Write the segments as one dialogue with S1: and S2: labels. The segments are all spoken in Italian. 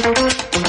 S1: Buongiorno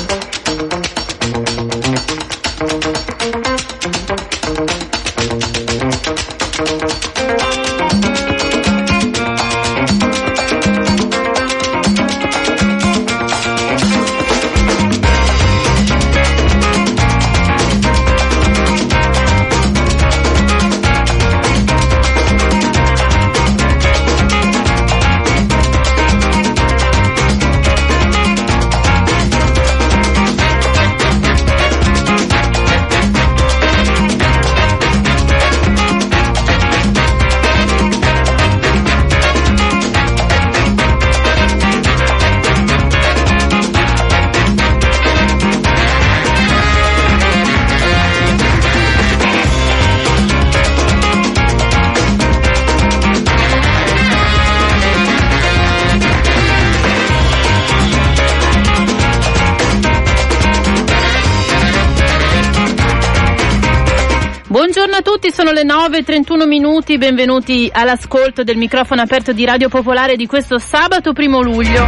S1: 9 31 minuti, benvenuti all'ascolto del microfono aperto di Radio Popolare di questo sabato primo luglio.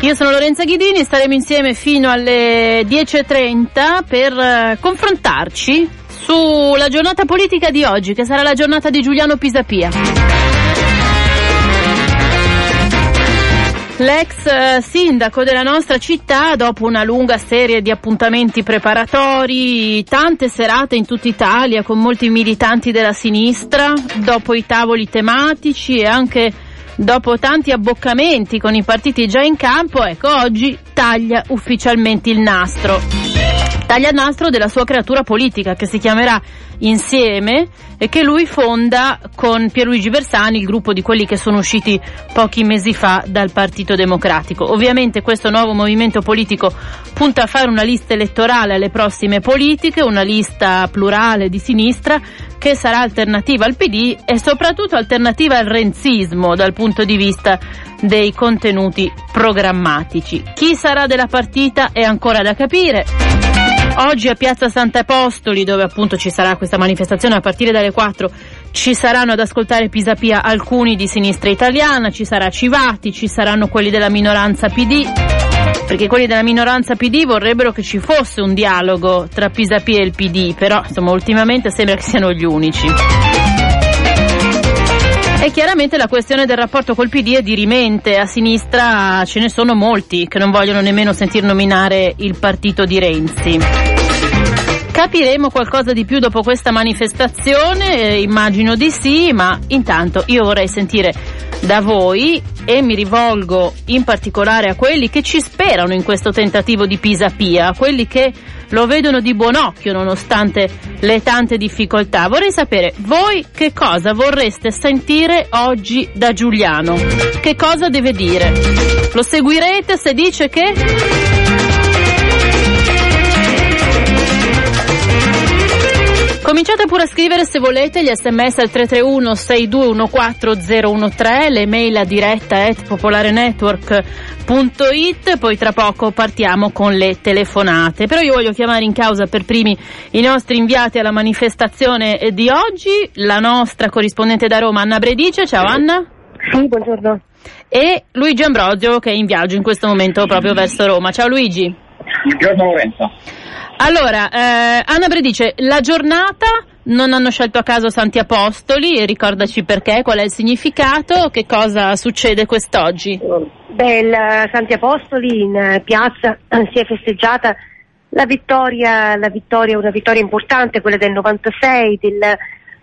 S1: Io sono Lorenza Ghidini, staremo insieme fino alle 10.30 per eh, confrontarci sulla giornata politica di oggi, che sarà la giornata di Giuliano Pisapia. L'ex eh, sindaco della nostra città, dopo una lunga serie di appuntamenti preparatori, tante serate in tutta Italia con molti militanti della sinistra, dopo i tavoli tematici e anche dopo tanti abboccamenti con i partiti già in campo, ecco oggi taglia ufficialmente il nastro. Taglia nastro della sua creatura politica che si chiamerà insieme e che lui fonda con Pierluigi Bersani, il gruppo di quelli che sono usciti pochi mesi fa dal Partito Democratico. Ovviamente questo nuovo movimento politico punta a fare una lista elettorale alle prossime politiche, una lista plurale di sinistra che sarà alternativa al PD e soprattutto alternativa al renzismo dal punto di vista dei contenuti programmatici. Chi sarà della partita è ancora da capire. Oggi a Piazza Sant'Apostoli, dove appunto ci sarà questa manifestazione a partire dalle 4, ci saranno ad ascoltare Pisapia alcuni di sinistra italiana, ci sarà Civati, ci saranno quelli della minoranza PD, perché quelli della minoranza PD vorrebbero che ci fosse un dialogo tra Pisapia e il PD, però insomma ultimamente sembra che siano gli unici. E chiaramente la questione del rapporto col PD è dirimente, a sinistra ce ne sono molti che non vogliono nemmeno sentir nominare il partito di Renzi. Capiremo qualcosa di più dopo questa manifestazione, eh, immagino di sì, ma intanto io vorrei sentire da voi e mi rivolgo in particolare a quelli che ci sperano in questo tentativo di Pisapia, a quelli che lo vedono di buon occhio nonostante le tante difficoltà. Vorrei sapere voi che cosa vorreste sentire oggi da Giuliano. Che cosa deve dire? Lo seguirete se dice che... Cominciate pure a scrivere se volete gli sms al 331 6214013, le mail a diretta at popolarenetwork.it, poi tra poco partiamo con le telefonate. Però io voglio chiamare in causa per primi i nostri inviati alla manifestazione di oggi, la nostra corrispondente da Roma Anna Bredice, ciao Anna.
S2: Sì, buongiorno.
S1: E Luigi Ambrosio che è in viaggio in questo momento proprio verso Roma. Ciao Luigi.
S3: Buongiorno Lorenzo.
S1: Allora, eh, Anna Bredice, la giornata non hanno scelto a caso Santi Apostoli, ricordaci perché, qual è il significato, che cosa succede quest'oggi?
S2: Beh, il Santi Apostoli in piazza si è festeggiata la vittoria, la vittoria, una vittoria importante, quella del 96, del,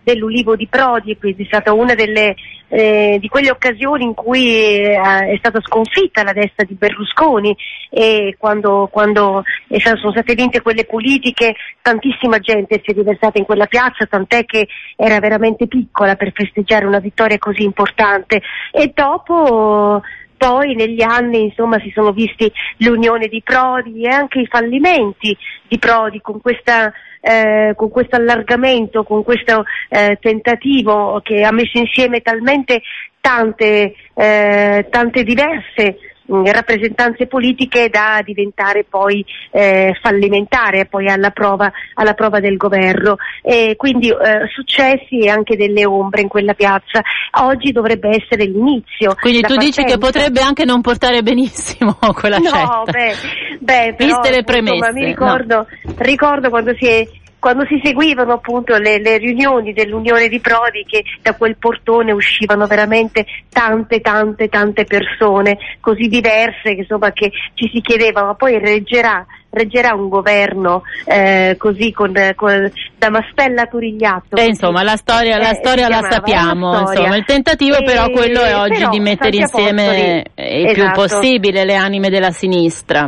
S2: dell'Ulivo di Prodi, quindi è stata una delle, eh, di quelle occasioni in cui eh, è stata sconfitta la destra di Berlusconi e quando, quando stato, sono state vinte quelle politiche tantissima gente si è riversata in quella piazza, tant'è che era veramente piccola per festeggiare una vittoria così importante. E dopo poi negli anni insomma si sono visti l'unione di Prodi e anche i fallimenti di Prodi con questa eh, con questo allargamento, con questo eh, tentativo che ha messo insieme talmente tante, eh, tante diverse rappresentanze politiche da diventare poi eh, fallimentare poi alla prova, alla prova del governo. E quindi eh, successi e anche delle ombre in quella piazza. Oggi dovrebbe essere l'inizio.
S1: Quindi tu partenza. dici che potrebbe anche non portare benissimo quella
S2: no,
S1: scelta.
S2: Beh, beh però,
S1: Viste le premesse.
S2: Insomma, mi ricordo, no. ricordo quando si è quando si seguivano appunto le, le, riunioni dell'Unione di Prodi che da quel portone uscivano veramente tante tante tante persone così diverse che, insomma, che ci si chiedeva ma poi reggerà reggerà un governo eh, così con, con da Mastella Turigliatto.
S1: Eh, insomma, la storia, la, eh, storia la sappiamo, storia. Insomma, il tentativo però quello è oggi di mettere insieme il esatto. più possibile le anime della sinistra.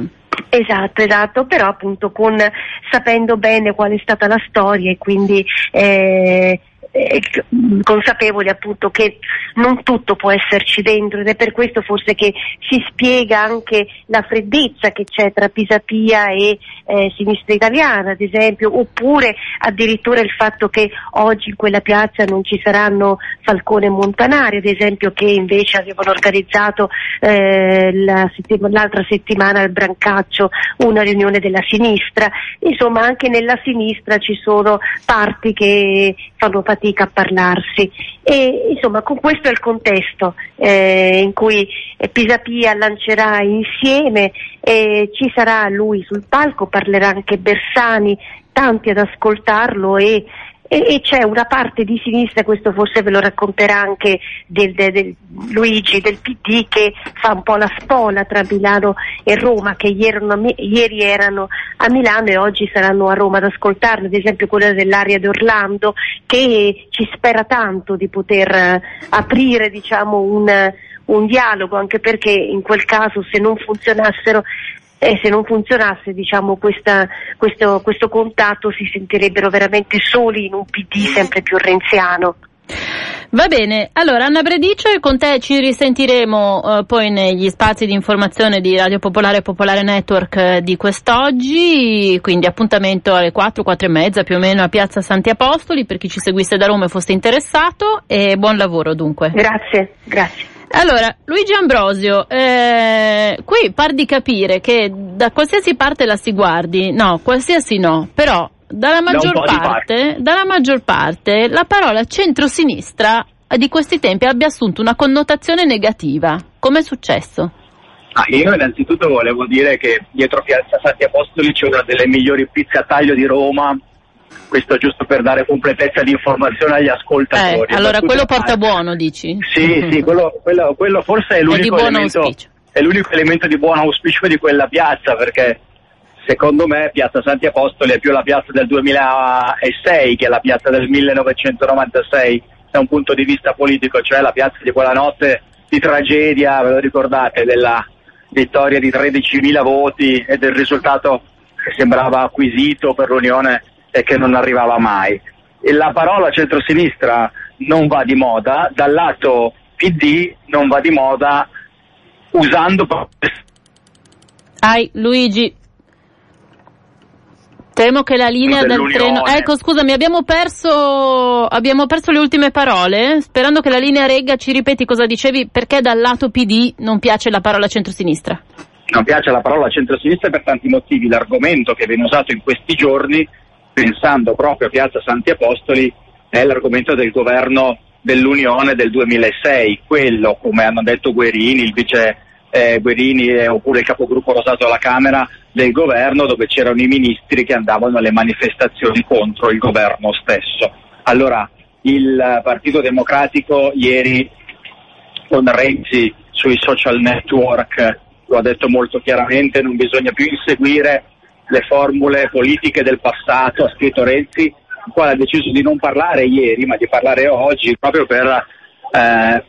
S2: Esatto, esatto, però appunto con, sapendo bene qual è stata la storia e quindi eh, consapevoli appunto che non tutto può esserci dentro ed è per questo forse che si spiega anche la freddezza che c'è tra Pisapia e eh, sinistra italiana ad esempio oppure addirittura il fatto che oggi in quella piazza non ci saranno Falcone e Montanari ad esempio che invece avevano organizzato eh, la settima, l'altra settimana al Brancaccio una riunione della sinistra. Insomma anche nella sinistra ci sono parti che fanno fatica fatica a parlarsi. E insomma, con questo è il contesto eh, in cui Pisapia lancerà insieme, eh, ci sarà lui sul palco, parlerà anche Bersani, tanti ad ascoltarlo e e, e, c'è una parte di sinistra, questo forse ve lo racconterà anche del, del, del Luigi del PD, che fa un po' la spola tra Milano e Roma, che ieri erano, ieri erano a Milano e oggi saranno a Roma ad ascoltarlo, ad esempio quella dell'area di Orlando, che ci spera tanto di poter eh, aprire diciamo, un, un dialogo, anche perché in quel caso se non funzionassero e se non funzionasse diciamo, questa, questo, questo contatto si sentirebbero veramente soli in un PD sempre più renziano.
S1: Va bene, allora Anna Bredice, con te ci risentiremo eh, poi negli spazi di informazione di Radio Popolare e Popolare Network eh, di quest'oggi, quindi appuntamento alle 4, 4 e mezza più o meno a Piazza Santi Apostoli per chi ci seguisse da Roma e fosse interessato e buon lavoro dunque.
S2: Grazie, grazie.
S1: Allora, Luigi Ambrosio, eh, qui par di capire che da qualsiasi parte la si guardi, no, qualsiasi no, però dalla maggior, parte, dalla maggior parte la parola centrosinistra di questi tempi abbia assunto una connotazione negativa. Come è successo?
S3: Ah, io innanzitutto volevo dire che dietro Piazza Santi Apostoli c'è una delle migliori pizze a taglio di Roma questo giusto per dare completezza di informazione agli ascoltatori.
S1: Eh, allora quello porta buono, dici?
S3: Sì, sì, quello, quello, quello forse è l'unico, è elemento, è l'unico elemento di buon auspicio di quella piazza, perché secondo me Piazza Santi Apostoli è più la piazza del 2006 che la piazza del 1996 da un punto di vista politico, cioè la piazza di quella notte di tragedia, ve lo ricordate, della vittoria di 13.000 voti e del risultato che sembrava acquisito per l'Unione e che non arrivava mai. E la parola centrosinistra non va di moda, dal lato PD non va di moda usando...
S1: Ai Luigi, Temo che la linea del treno. Ecco, scusami, abbiamo perso, abbiamo perso le ultime parole. Sperando che la linea regga, ci ripeti cosa dicevi, perché dal lato PD non piace la parola centrosinistra?
S3: Non piace la parola centrosinistra per tanti motivi. L'argomento che viene usato in questi giorni pensando proprio a Piazza Santi Apostoli, è l'argomento del governo dell'Unione del 2006, quello, come hanno detto Guerini, il vice eh, Guerini eh, oppure il capogruppo rosato alla Camera del governo, dove c'erano i ministri che andavano alle manifestazioni contro il governo stesso. Allora, il Partito Democratico ieri con Renzi sui social network lo ha detto molto chiaramente, non bisogna più inseguire le formule politiche del passato, ha scritto Renzi, il quale ha deciso di non parlare ieri, ma di parlare oggi, proprio per eh,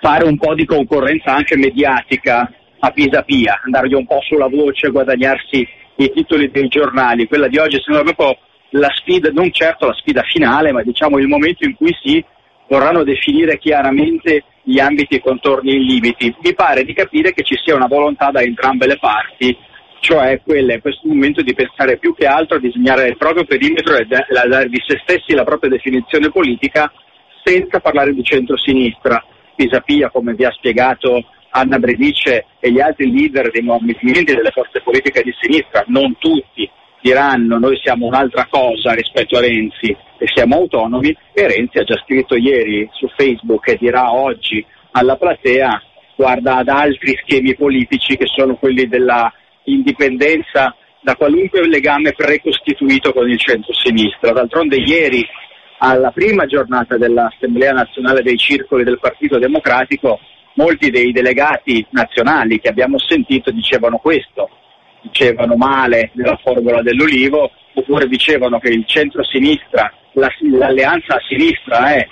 S3: fare un po' di concorrenza anche mediatica a Pisapia, andargli un po' sulla voce, guadagnarsi i titoli dei giornali. Quella di oggi sembra proprio la sfida, non certo la sfida finale, ma diciamo il momento in cui si vorranno definire chiaramente gli ambiti, i contorni e i limiti. Mi pare di capire che ci sia una volontà da entrambe le parti cioè quella in questo momento di pensare più che altro a disegnare il proprio perimetro e dare di se stessi la propria definizione politica senza parlare di centro-sinistra. Pisapia, come vi ha spiegato Anna Bredice e gli altri leader dei movimenti delle forze politiche di sinistra, non tutti, diranno noi siamo un'altra cosa rispetto a Renzi e siamo autonomi e Renzi ha già scritto ieri su Facebook e dirà oggi alla platea guarda ad altri schemi politici che sono quelli della indipendenza da qualunque legame precostituito con il centro-sinistra. D'altronde ieri alla prima giornata dell'Assemblea nazionale dei circoli del Partito Democratico molti dei delegati nazionali che abbiamo sentito dicevano questo, dicevano male della formula dell'Ulivo oppure dicevano che il centro-sinistra, la, l'alleanza a sinistra è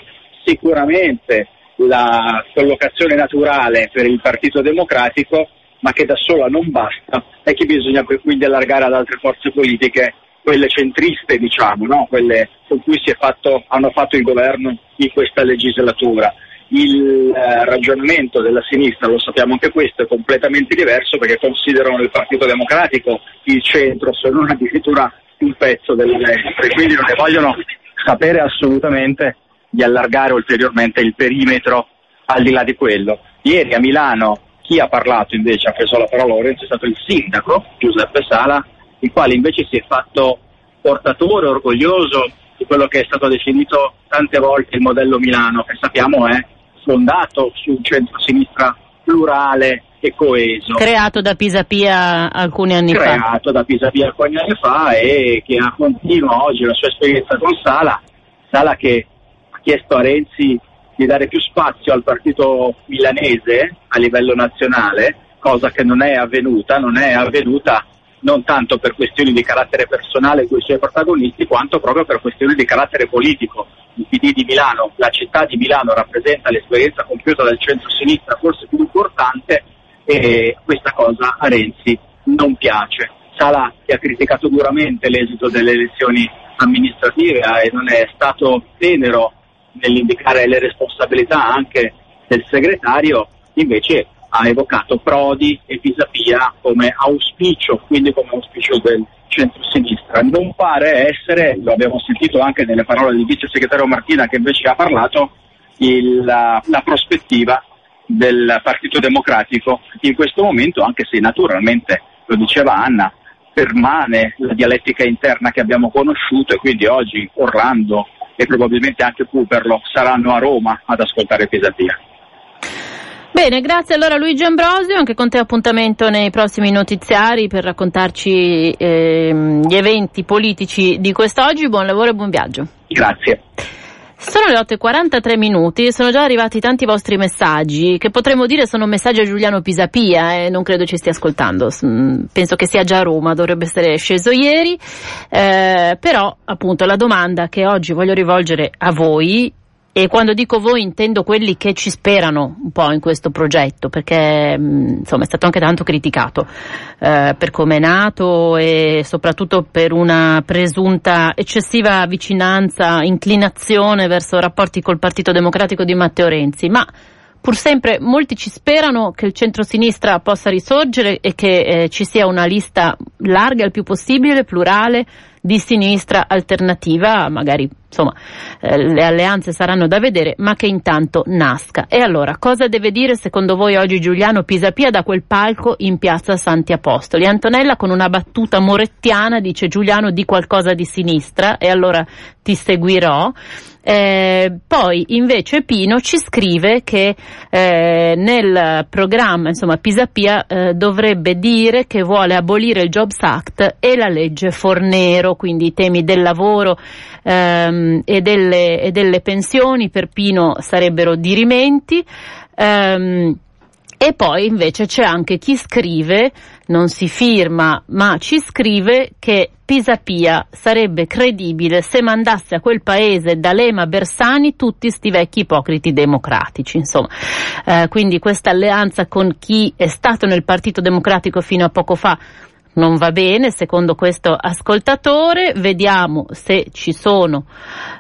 S3: sicuramente la collocazione naturale per il Partito Democratico, ma che da sola non basta e che bisogna quindi allargare ad altre forze politiche, quelle centriste diciamo, no? quelle con cui fatto, hanno fatto il governo in questa legislatura. Il eh, ragionamento della sinistra, lo sappiamo anche questo, è completamente diverso perché considerano il Partito Democratico il centro, se non addirittura un pezzo della destra, quindi non ne vogliono sapere assolutamente di allargare ulteriormente il perimetro al di là di quello. Ieri a Milano chi ha parlato invece, ha preso la parola Lorenzo, è stato il sindaco Giuseppe Sala, il quale invece si è fatto portatore, orgoglioso di quello che è stato definito tante volte il modello Milano, che sappiamo è fondato su un centro-sinistra plurale e coeso.
S1: Creato da Pisapia alcuni anni
S3: Creato
S1: fa.
S3: Creato da Pisapia alcuni anni fa e che continua oggi la sua esperienza con Sala, Sala che chiesto a Renzi di dare più spazio al partito milanese a livello nazionale, cosa che non è avvenuta, non è avvenuta non tanto per questioni di carattere personale con i suoi protagonisti, quanto proprio per questioni di carattere politico. Il PD di Milano, la città di Milano rappresenta l'esperienza compiuta dal centro-sinistra forse più importante e questa cosa a Renzi non piace. Sala che ha criticato duramente l'esito delle elezioni amministrative e non è stato tenero nell'indicare le responsabilità anche del segretario, invece ha evocato Prodi e Pisapia come auspicio, quindi come auspicio del centro-sinistra. Non pare essere, lo abbiamo sentito anche nelle parole del vice segretario Martina che invece ha parlato, il, la, la prospettiva del Partito Democratico in questo momento, anche se naturalmente, lo diceva Anna, permane la dialettica interna che abbiamo conosciuto e quindi oggi Orlando e probabilmente anche Cooperlo saranno a Roma ad ascoltare Pisapia.
S1: Bene, grazie allora Luigi Ambrosio, anche con te appuntamento nei prossimi notiziari per raccontarci eh, gli eventi politici di quest'oggi. Buon lavoro e buon viaggio.
S3: Grazie.
S1: Sono le 8.43 minuti e sono già arrivati tanti vostri messaggi che potremmo dire sono messaggi a Giuliano Pisapia e eh, non credo ci stia ascoltando. Penso che sia già a Roma, dovrebbe essere sceso ieri. Eh, però appunto la domanda che oggi voglio rivolgere a voi e quando dico voi intendo quelli che ci sperano un po' in questo progetto, perché mm, insomma è stato anche tanto criticato eh, per come è nato e soprattutto per una presunta eccessiva vicinanza, inclinazione verso rapporti col Partito Democratico di Matteo Renzi. Ma pur sempre molti ci sperano che il centro-sinistra possa risorgere e che eh, ci sia una lista larga il più possibile, plurale, di sinistra alternativa, magari insomma eh, le alleanze saranno da vedere, ma che intanto nasca. E allora, cosa deve dire secondo voi oggi Giuliano Pisapia da quel palco in piazza Santi Apostoli? Antonella con una battuta morettiana dice Giuliano di qualcosa di sinistra e allora ti seguirò. Eh, poi invece Pino ci scrive che eh, nel programma insomma, Pisapia eh, dovrebbe dire che vuole abolire il Jobs Act e la legge Fornero, quindi i temi del lavoro ehm, e, delle, e, delle, pensioni per Pino sarebbero dirimenti. Ehm, e poi invece c'è anche chi scrive, non si firma, ma ci scrive che Pisapia sarebbe credibile se mandasse a quel paese D'Alema Bersani tutti sti vecchi ipocriti democratici, insomma. Eh, quindi questa alleanza con chi è stato nel Partito Democratico fino a poco fa non va bene, secondo questo ascoltatore, vediamo se ci sono,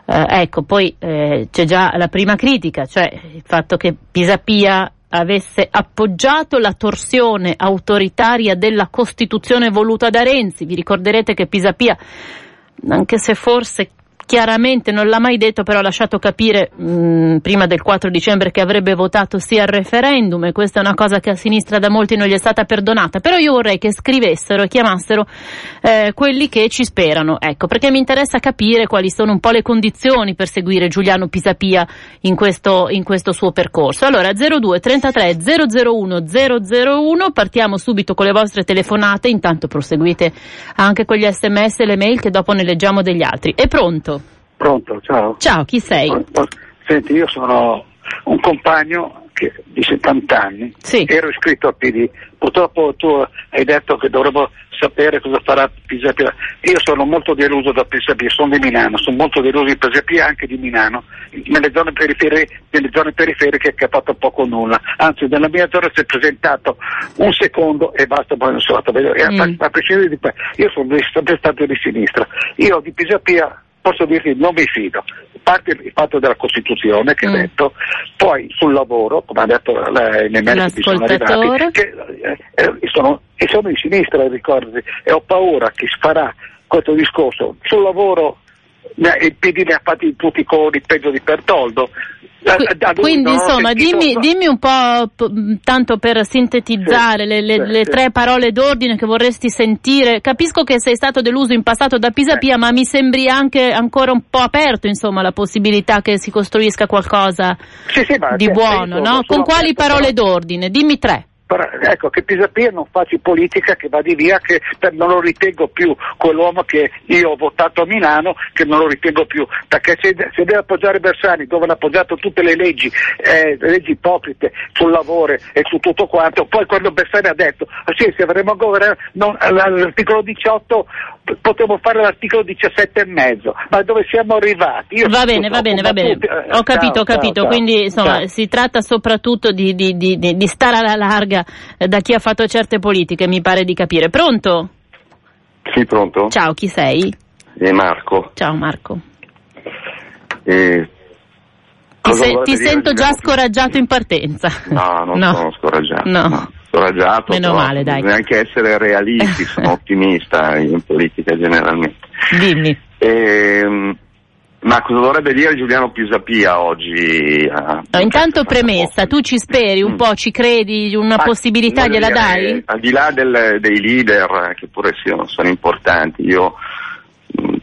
S1: eh, ecco, poi eh, c'è già la prima critica, cioè il fatto che Pisapia avesse appoggiato la torsione autoritaria della Costituzione voluta da Renzi. Vi ricorderete che Pisapia, anche se forse chiaramente non l'ha mai detto, però ha lasciato capire mh, mm, prima del 4 dicembre che avrebbe votato sì al referendum e questa è una cosa che a sinistra da molti non gli è stata perdonata. Però io vorrei che scrivessero e chiamassero eh, quelli che ci sperano, ecco, perché mi interessa capire quali sono un po' le condizioni per seguire Giuliano Pisapia in questo, in questo suo percorso. Allora 02 33 001 001, partiamo subito con le vostre telefonate, intanto proseguite anche con gli sms e le mail che dopo ne leggiamo degli altri. È pronto?
S4: Pronto, ciao.
S1: Ciao, chi sei?
S4: Senti, io sono un compagno che, di 70 anni,
S1: sì.
S4: ero iscritto a PD. Purtroppo tu hai detto che dovremmo sapere cosa farà Pisapia. Io sono molto deluso da Pisapia, sono di Milano, sono molto deluso di Pisapia anche di Milano, nelle zone, periferiche, nelle zone periferiche che ha fatto poco o nulla. Anzi, nella mia zona si è presentato un secondo e basta, poi non sono andato a vedere. Mm. A, a prescindere di questo, io sono sempre stato di sinistra. Io di Pisapia posso dirti non mi fido. Parte il fatto della Costituzione che mm. ha detto, poi sul lavoro, come ha detto lei, nei mezzi che sono arrivati, che eh, eh, sono, e sono di sinistra, ricordati, e ho paura che si farà questo discorso sul lavoro il PD ne ha fatti tutti i cori peggio di Pertoldo
S1: quindi insomma dimmi, dimmi, un po' p- tanto per sintetizzare sì, le, le, sì, le sì. tre parole d'ordine che vorresti sentire. Capisco che sei stato deluso in passato da Pisapia, eh. ma mi sembri anche ancora un po' aperto insomma la possibilità che si costruisca qualcosa di buono, no? Con quali parole d'ordine? Dimmi tre
S4: ecco, che Pisapia non faccia politica, che vadi via, che non lo ritengo più quell'uomo che io ho votato a Milano, che non lo ritengo più, perché se, se deve appoggiare Bersani dove hanno appoggiato tutte le leggi, eh, le leggi ipocrite sul lavoro e su tutto quanto, poi quando Bersani ha detto, ah, sì, se avremo governato, l'articolo 18 potevo fare l'articolo 17 e mezzo, ma dove siamo arrivati?
S1: Io va bene, va bene, va bene. Eh, ho capito, ciao, ho capito. Ciao, Quindi insomma ciao. si tratta soprattutto di, di, di, di, stare alla larga eh, da chi ha fatto certe politiche, mi pare di capire. Pronto?
S5: Sì, pronto.
S1: Ciao, chi sei?
S5: È Marco.
S1: Ciao Marco.
S5: Eh,
S1: ti, se, ti sento già scoraggiato in partenza.
S5: No, non no. sono scoraggiato.
S1: no. no
S5: scoraggiato.
S1: Meno male, dai.
S5: Neanche essere realisti, sono ottimista in politica generalmente.
S1: Dimmi.
S5: Ehm, ma cosa dovrebbe dire Giuliano Pisapia oggi?
S1: No, intanto premessa, tu ci speri un mm. po', ci credi, una ma possibilità gliela dire, dai?
S5: Al di là del, dei leader, che pure sono, sono importanti, io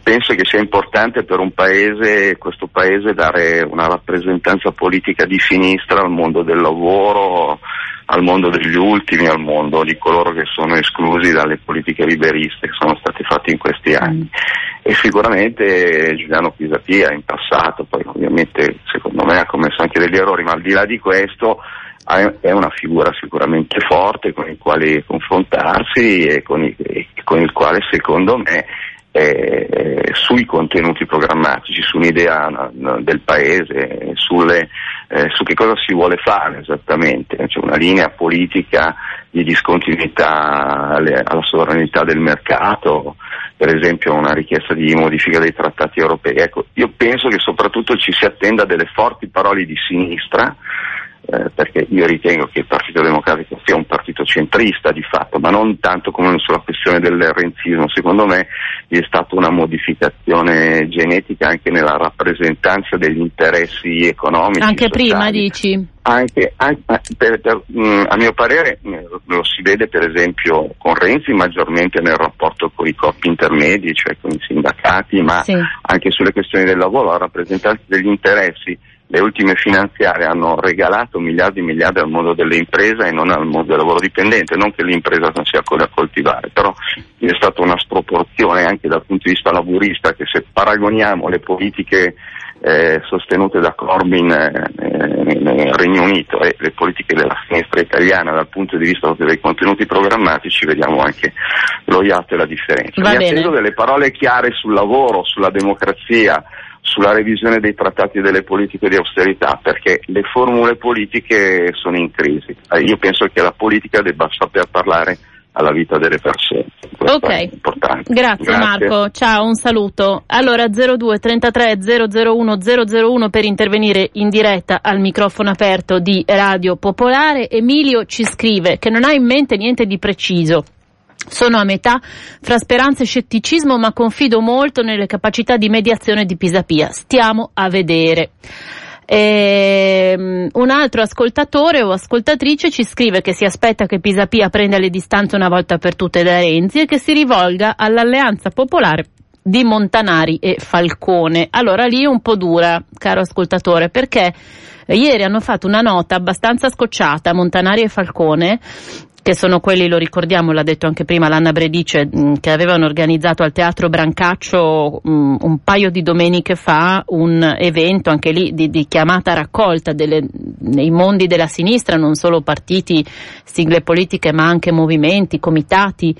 S5: penso che sia importante per un paese, questo paese, dare una rappresentanza politica di sinistra al mondo del lavoro, al mondo degli ultimi, al mondo di coloro che sono esclusi dalle politiche liberiste che sono state fatte in questi anni. E sicuramente Giuliano Pisapia in passato, poi ovviamente secondo me ha commesso anche degli errori, ma al di là di questo è una figura sicuramente forte con il quale confrontarsi e con il, e con il quale secondo me eh, sui contenuti programmatici, su un'idea del paese, sulle, eh, su che cosa si vuole fare esattamente, c'è una linea politica di discontinuità alle, alla sovranità del mercato, per esempio una richiesta di modifica dei trattati europei. Ecco, io penso che soprattutto ci si attenda delle forti parole di sinistra eh, perché io ritengo che il Partito Democratico sia un partito centrista di fatto, ma non tanto come sulla questione del renzismo. Secondo me vi è stata una modificazione genetica anche nella rappresentanza degli interessi economici.
S1: Anche
S5: sociali.
S1: prima dici?
S5: Anche, anche per, per, mh, mm, a mio parere mh, lo si vede per esempio con Renzi maggiormente nel rapporto con i corpi intermedi, cioè con i sindacati, ma sì. anche sulle questioni del lavoro, la rappresentanza degli interessi le ultime finanziarie hanno regalato miliardi e miliardi al mondo delle imprese e non al mondo del lavoro dipendente, non che l'impresa non sia quella a coltivare, però è stata una sproporzione anche dal punto di vista laburista che se paragoniamo le politiche eh, sostenute da Corbyn eh, nel Regno Unito e le politiche della sinistra italiana dal punto di vista dei contenuti programmatici vediamo anche lo iato e la differenza.
S1: Va
S5: Mi attendo delle parole chiare sul lavoro, sulla democrazia, sulla revisione dei trattati e delle politiche di austerità, perché le formule politiche sono in crisi. Eh, io penso che la politica debba saper parlare alla vita delle persone.
S1: Questo ok, Grazie, Grazie, Marco, ciao, un saluto. Allora 02 33 001 001 per intervenire in diretta al microfono aperto di Radio Popolare. Emilio ci scrive che non ha in mente niente di preciso sono a metà fra speranza e scetticismo, ma confido molto nelle capacità di mediazione di Pisapia. Stiamo a vedere. E, um, un altro ascoltatore o ascoltatrice ci scrive che si aspetta che Pisapia prenda le distanze una volta per tutte da Renzi e che si rivolga all'alleanza popolare di Montanari e Falcone. Allora lì è un po' dura, caro ascoltatore, perché ieri hanno fatto una nota abbastanza scocciata Montanari e Falcone che sono quelli, lo ricordiamo, l'ha detto anche prima l'Anna Bredice, mm, che avevano organizzato al Teatro Brancaccio mm, un paio di domeniche fa un evento anche lì di, di chiamata raccolta delle, nei mondi della sinistra, non solo partiti, sigle politiche, ma anche movimenti, comitati,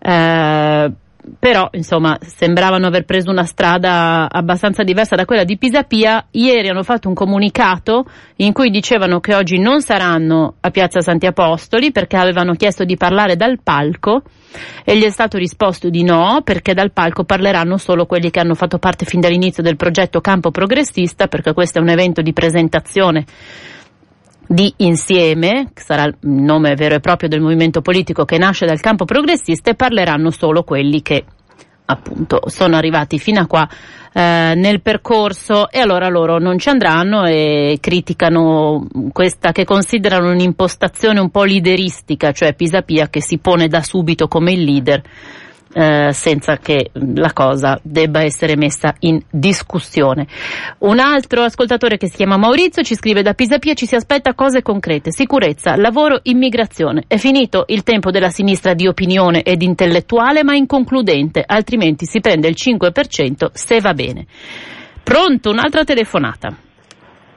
S1: eh, però insomma sembravano aver preso una strada abbastanza diversa da quella di Pisapia. Ieri hanno fatto un comunicato in cui dicevano che oggi non saranno a Piazza Santi Apostoli perché avevano chiesto di parlare dal palco e gli è stato risposto di no perché dal palco parleranno solo quelli che hanno fatto parte fin dall'inizio del progetto Campo Progressista perché questo è un evento di presentazione di Insieme, che sarà il nome vero e proprio del movimento politico che nasce dal campo progressista, e parleranno solo quelli che appunto sono arrivati fino a qua eh, nel percorso. E allora loro non ci andranno e criticano questa che considerano un'impostazione un po' lideristica, cioè Pisapia che si pone da subito come il leader eh, senza che la cosa debba essere messa in discussione. Un altro ascoltatore che si chiama Maurizio ci scrive da Pisapia ci si aspetta cose concrete, sicurezza, lavoro, immigrazione. È finito il tempo della sinistra di opinione ed intellettuale ma inconcludente, altrimenti si prende il 5% se va bene. Pronto, un'altra telefonata.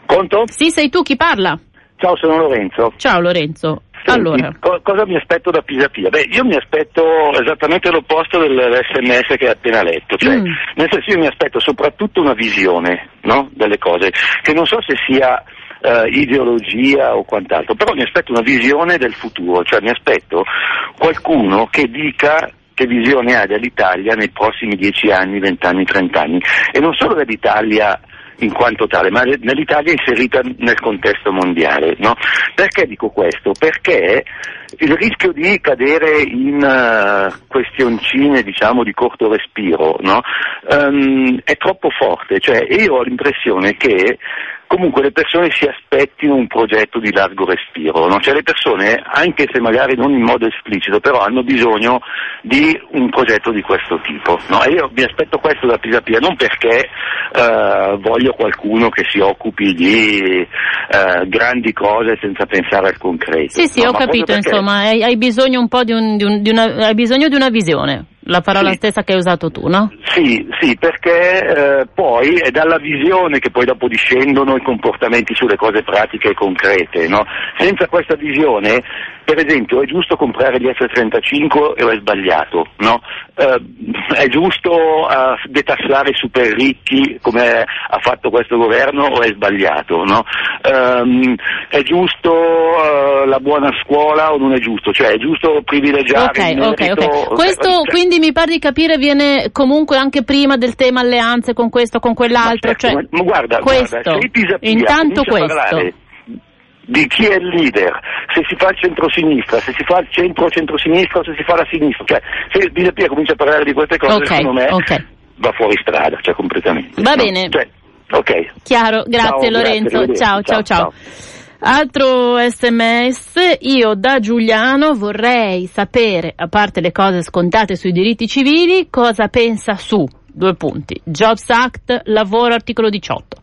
S6: Pronto?
S1: Sì, sei tu chi parla?
S6: Ciao, sono Lorenzo.
S1: Ciao Lorenzo.
S6: Allora. co- cosa mi aspetto da Pisa Pia? Beh, io mi aspetto esattamente l'opposto dell'SMS che hai appena letto, cioè, mm. nel senso io mi aspetto soprattutto una visione no? delle cose, che non so se sia uh, ideologia o quant'altro, però mi aspetto una visione del futuro, cioè mi aspetto qualcuno che dica che visione ha dell'Italia nei prossimi 10 anni, 20 anni, 30 anni, e non solo dell'Italia in quanto tale, ma nell'Italia inserita nel contesto mondiale. No? Perché dico questo? Perché il rischio di cadere in uh, questioncine diciamo, di corto respiro no? um, è troppo forte, cioè, io ho l'impressione che comunque le persone si aspettino un progetto di largo respiro, no? cioè le persone, anche se magari non in modo esplicito, però hanno bisogno di un progetto di questo tipo. No? E io mi aspetto questo da Pisa Pia, non perché uh, voglio qualcuno che si occupi di uh, grandi cose senza pensare al concreto.
S1: Sì, sì,
S6: no?
S1: ho
S6: Ma
S1: capito, insomma, hai, hai bisogno un po' di, un, di, un, di, una, hai bisogno di una visione la parola
S6: Sì.
S1: stessa che hai usato tu, no?
S6: Sì, sì, perché eh, poi è dalla visione che poi dopo discendono i comportamenti sulle cose pratiche e concrete, no? Senza questa visione, per esempio, è giusto comprare gli F-35 o è sbagliato, no? Eh, è giusto eh, detassare i super ricchi come ha fatto questo governo o è sbagliato, no? Ehm, è giusto eh, la buona scuola o non è giusto? Cioè è giusto privilegiare
S1: Ok,
S6: il merito-
S1: ok. Questo
S6: cioè-
S1: quindi mi pare di capire viene comunque anche prima del tema alleanze con questo, con quell'altro,
S6: Ma certo,
S1: cioè
S6: ma- ma guarda,
S1: questo,
S6: guarda, se Pisapia
S1: intanto questo.
S6: parlare di chi è il leader, se si fa il centro-sinistra, se si fa il centro-centrosinistra o se si fa la sinistra, cioè se Pisapia comincia a parlare di queste cose,
S1: Ok,
S6: secondo me
S1: ok.
S6: va fuori strada, cioè completamente.
S1: Va
S6: no?
S1: bene.
S6: Cioè, ok.
S1: Chiaro, grazie
S6: Ciao,
S1: Lorenzo,
S6: grazie,
S1: ciao, ciao,
S6: arrivederci.
S1: ciao. Altro sms, io da Giuliano vorrei sapere, a parte le cose scontate sui diritti civili, cosa pensa su, due punti, Jobs Act, lavoro articolo 18,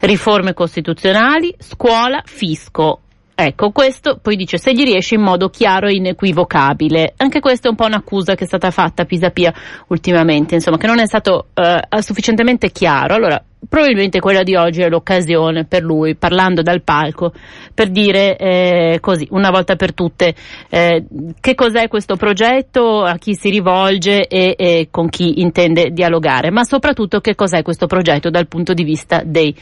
S1: riforme costituzionali, scuola, fisco. Ecco, questo poi dice se gli riesce in modo chiaro e inequivocabile. Anche questa è un po' un'accusa che è stata fatta a Pisapia ultimamente, insomma, che non è stato eh, sufficientemente chiaro. Allora, probabilmente quella di oggi è l'occasione per lui, parlando dal palco, per dire eh, così, una volta per tutte, eh, che cos'è questo progetto, a chi si rivolge e, e con chi intende dialogare, ma soprattutto che cos'è questo progetto dal punto di vista dei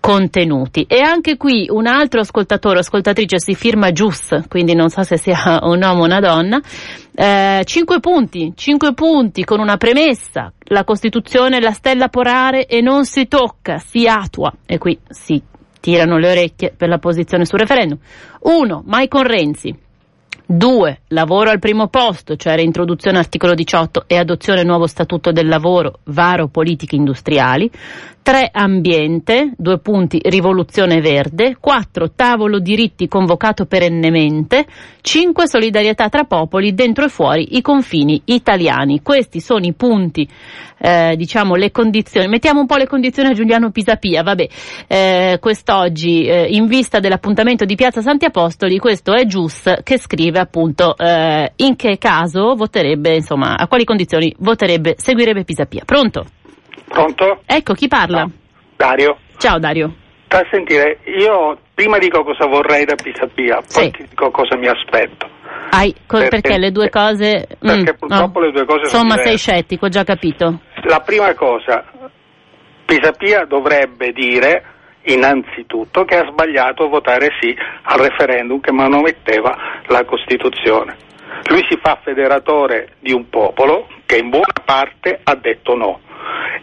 S1: contenuti. E anche qui un altro ascoltatore o ascoltatrice si firma Gius, quindi non so se sia un uomo o una donna, eh, cinque punti, cinque punti con una premessa, la Costituzione è la stella polare e non si tocca, si attua, e qui si tirano le orecchie per la posizione sul referendum. Uno, mai con Renzi. 2. Lavoro al primo posto, cioè reintroduzione articolo 18 e adozione nuovo statuto del lavoro, varo politiche industriali. 3. Ambiente, due punti, rivoluzione verde. 4. Tavolo diritti convocato perennemente. 5. Solidarietà tra popoli dentro e fuori i confini italiani. Questi sono i punti, eh, diciamo, le condizioni. Mettiamo un po' le condizioni a Giuliano Pisapia, vabbè. Eh, quest'oggi, eh, in vista dell'appuntamento di Piazza Santi Apostoli, questo è Gius che scrive appunto eh, in che caso voterebbe, insomma, a quali condizioni voterebbe, seguirebbe Pisapia. Pronto?
S7: Pronto?
S1: Ecco, chi parla?
S7: No. Dario.
S1: Ciao Dario.
S7: Per sentire, io prima dico cosa vorrei da Pisapia, poi sì. ti dico cosa mi aspetto.
S1: Hai, co- perché, perché, le due cose...
S7: Perché mm, purtroppo no. le due cose
S1: Insomma,
S7: sono
S1: sei scettico, ho già capito.
S7: La prima cosa, Pisapia dovrebbe dire innanzitutto che ha sbagliato a votare sì al referendum che manometteva la Costituzione. Lui si fa federatore di un popolo che in buona parte ha detto no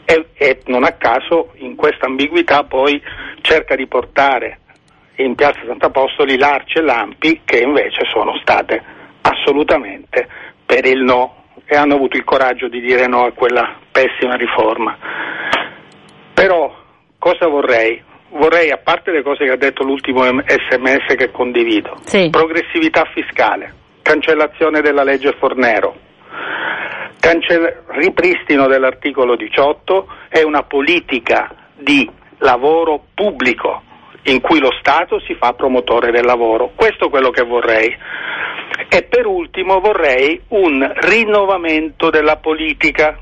S7: e, e non a caso in questa ambiguità poi cerca di portare in piazza Sant'Apostoli l'Arce e l'Ampi che invece sono state assolutamente per il no e hanno avuto il coraggio di dire no a quella pessima riforma. Però cosa vorrei? Vorrei, a parte le cose che ha detto l'ultimo sms che condivido,
S1: sì.
S7: progressività fiscale, cancellazione della legge Fornero, cancell- ripristino dell'articolo 18 e una politica di lavoro pubblico in cui lo Stato si fa promotore del lavoro. Questo è quello che vorrei. E per ultimo vorrei un rinnovamento della politica.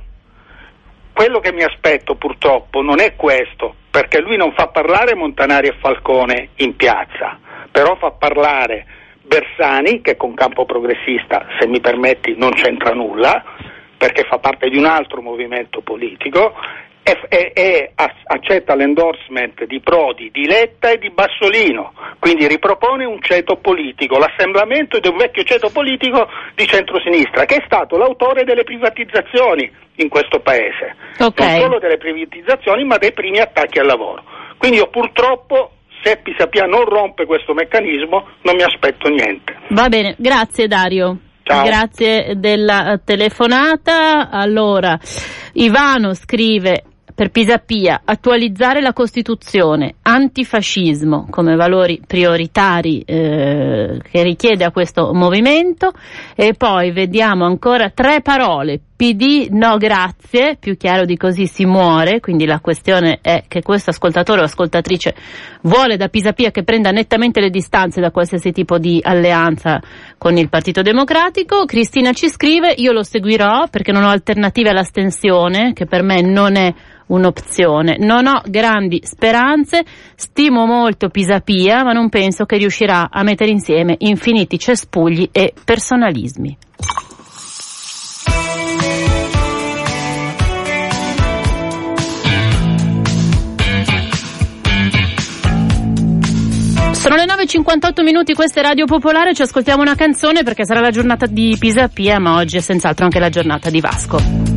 S7: Quello che mi aspetto purtroppo non è questo, perché lui non fa parlare Montanari e Falcone in piazza, però fa parlare Bersani, che con campo progressista, se mi permetti, non c'entra nulla, perché fa parte di un altro movimento politico, e, e, e, accetta l'endorsement di Prodi, di Letta e di Bassolino, quindi ripropone un ceto politico, l'assemblamento di un vecchio ceto politico di centrosinistra, che è stato l'autore delle privatizzazioni in questo paese,
S1: okay.
S7: non solo delle privatizzazioni ma dei primi attacchi al lavoro. Quindi io purtroppo se Pisapia non rompe questo meccanismo non mi aspetto niente.
S1: Va bene, grazie Dario.
S7: Ciao.
S1: Grazie della telefonata. Allora, Ivano scrive per Pisapia attualizzare la Costituzione, antifascismo come valori prioritari eh, che richiede a questo movimento e poi vediamo ancora tre parole PD no grazie, più chiaro di così si muore, quindi la questione è che questo ascoltatore o ascoltatrice vuole da Pisapia che prenda nettamente le distanze da qualsiasi tipo di alleanza con il Partito Democratico. Cristina ci scrive, io lo seguirò perché non ho alternative all'astensione, che per me non è un'opzione. Non ho grandi speranze, stimo molto Pisapia, ma non penso che riuscirà a mettere insieme infiniti cespugli e personalismi. Sono le 9.58 minuti, questa è Radio Popolare, ci ascoltiamo una canzone perché sarà la giornata di Pisapia, ma oggi è senz'altro anche la giornata di Vasco.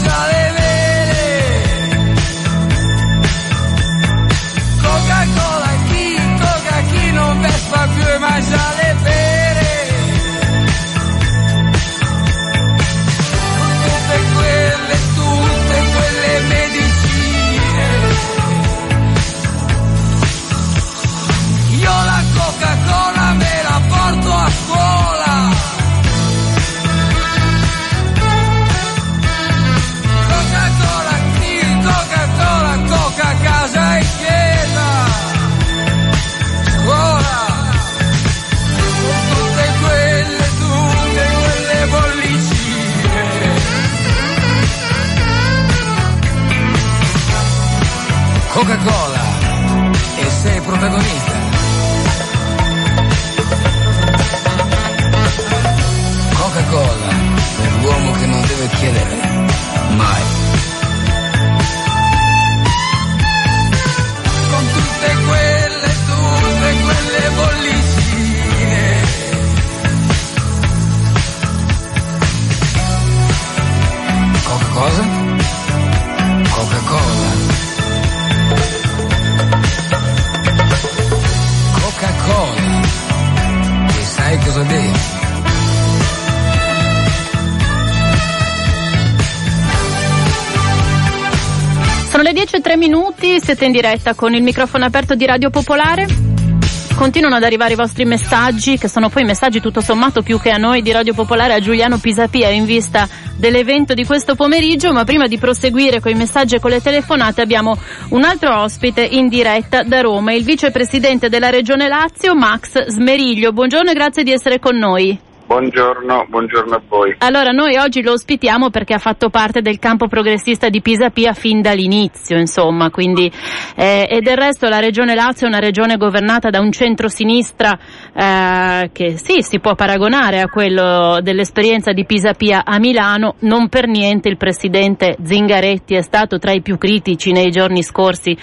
S1: sabes. Siete in diretta con il microfono aperto di Radio Popolare. Continuano ad arrivare i vostri messaggi, che sono poi messaggi tutto sommato più che a noi di Radio Popolare, a Giuliano Pisapia in vista dell'evento di questo pomeriggio, ma prima di proseguire con i messaggi e con le telefonate abbiamo un altro ospite in diretta da Roma, il vicepresidente della Regione Lazio, Max Smeriglio. Buongiorno e grazie di essere con noi.
S8: Buongiorno, buongiorno a voi.
S1: Allora, noi oggi lo ospitiamo perché ha fatto parte del campo progressista di Pisa Pia fin dall'inizio, insomma, quindi, eh, e del resto la regione Lazio è una regione governata da un centro-sinistra eh, che sì, si può paragonare a quello dell'esperienza di Pisa Pia a Milano, non per niente il presidente Zingaretti è stato tra i più critici nei giorni scorsi,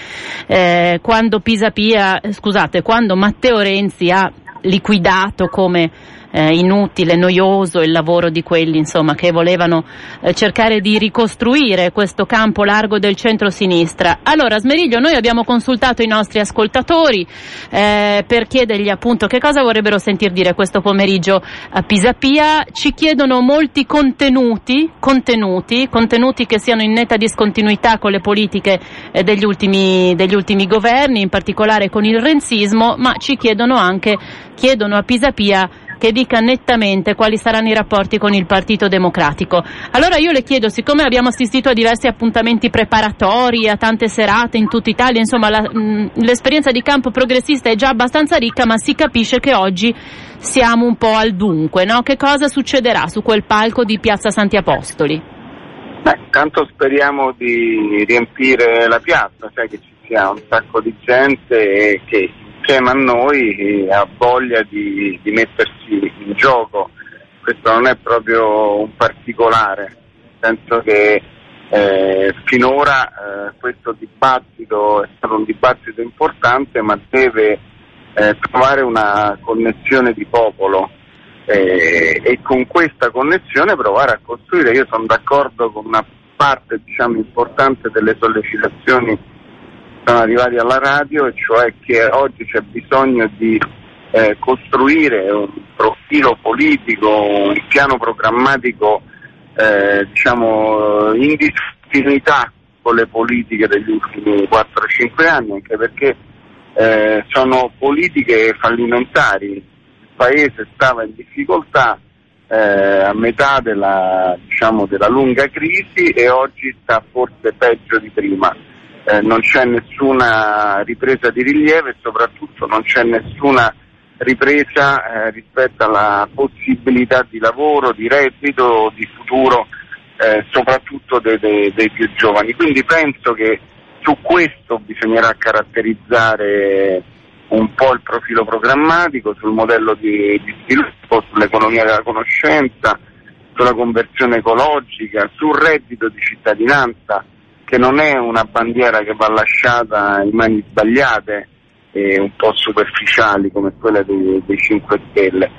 S1: eh, quando Pisa Pia, scusate, quando Matteo Renzi ha liquidato come eh, inutile, noioso il lavoro di quelli insomma, che volevano eh, cercare di ricostruire questo campo largo del centro-sinistra. Allora, Smeriglio, noi abbiamo consultato i nostri ascoltatori eh, per chiedergli appunto che cosa vorrebbero sentir dire questo pomeriggio a Pisapia. Ci chiedono molti contenuti, contenuti, contenuti che siano in netta discontinuità con le politiche eh, degli, ultimi, degli ultimi governi, in particolare con il renzismo, ma ci chiedono anche, chiedono a Pisapia che dica nettamente quali saranno i rapporti con il Partito Democratico. Allora io le chiedo, siccome abbiamo assistito a diversi appuntamenti preparatori, a tante serate in tutta Italia, insomma la, mh, l'esperienza di campo progressista è già abbastanza ricca, ma si capisce che oggi siamo un po' al dunque, no? Che cosa succederà su quel palco di Piazza Santi Apostoli?
S8: Beh, tanto speriamo di riempire la piazza, sai che ci sia un sacco di gente e che insieme a noi ha voglia di, di mettersi in gioco. Questo non è proprio un particolare, penso che eh, finora eh, questo dibattito è stato un dibattito importante ma deve eh, trovare una connessione di popolo eh, e con questa connessione provare a costruire. Io sono d'accordo con una parte diciamo, importante delle sollecitazioni sono arrivati alla radio, e cioè che oggi c'è bisogno di eh, costruire un profilo politico, un piano programmatico eh, diciamo in discontinuità con le politiche degli ultimi 4-5 anni, anche perché eh, sono politiche fallimentari. Il paese stava in difficoltà eh, a metà della, diciamo, della lunga crisi e oggi sta forse peggio di prima eh, non c'è nessuna ripresa di rilievo e soprattutto non c'è nessuna ripresa eh, rispetto alla possibilità di lavoro, di reddito, di futuro, eh, soprattutto dei, dei, dei più giovani. Quindi penso che su questo bisognerà caratterizzare un po' il profilo programmatico, sul modello di, di sviluppo, sull'economia della conoscenza, sulla conversione ecologica, sul reddito di cittadinanza che non è una bandiera che va lasciata in mani sbagliate e un po' superficiali come quella dei, dei 5 Stelle.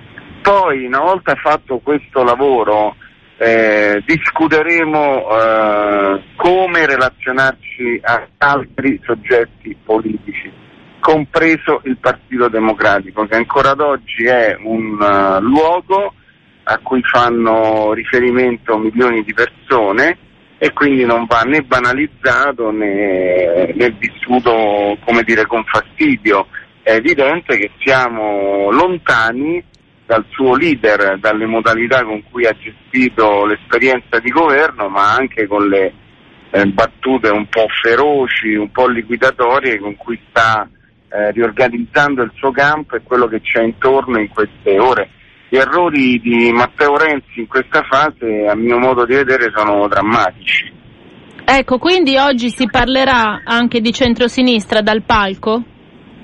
S8: Poi, una volta fatto questo lavoro, eh, discuteremo eh, come relazionarci a altri soggetti politici, compreso il Partito Democratico, che ancora ad oggi è un uh, luogo a cui fanno riferimento milioni di persone e quindi non va né banalizzato né, né vissuto dire, con fastidio. È evidente che siamo lontani dal suo leader, dalle modalità con cui ha gestito l'esperienza di governo, ma anche con le eh, battute un po' feroci, un po' liquidatorie con cui sta eh, riorganizzando il suo campo e quello che c'è intorno in queste ore gli errori di Matteo Renzi in questa fase, a mio modo di vedere, sono drammatici.
S1: Ecco, quindi oggi si parlerà anche di centrosinistra dal palco?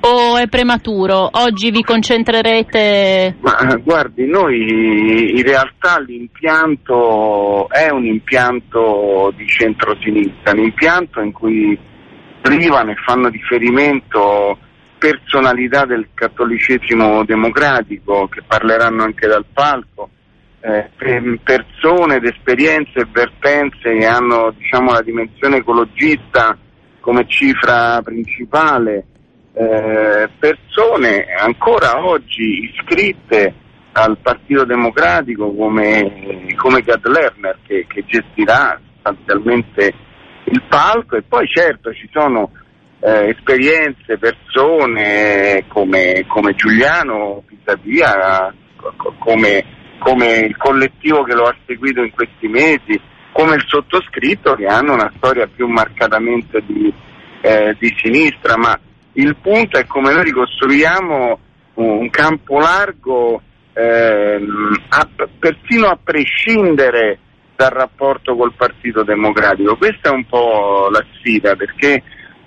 S1: O è prematuro? Oggi vi concentrerete...
S8: Ma guardi, noi in realtà l'impianto è un impianto di centrosinistra, un impianto in cui privano e fanno riferimento personalità del cattolicesimo democratico che parleranno anche dal palco, eh, persone ed esperienze e vertenze che hanno diciamo, la dimensione ecologista come cifra principale, eh, persone ancora oggi iscritte al Partito Democratico come, come Gad Lerner che, che gestirà sostanzialmente il palco. E poi certo ci sono eh, esperienze, persone come, come Giuliano Pisavia, come, come il collettivo che lo ha seguito in questi mesi, come il sottoscritto che hanno una storia più marcatamente di, eh, di sinistra, ma il punto è come noi ricostruiamo un campo largo ehm, a, persino a prescindere dal rapporto col Partito Democratico. Questa è un po' la sfida perché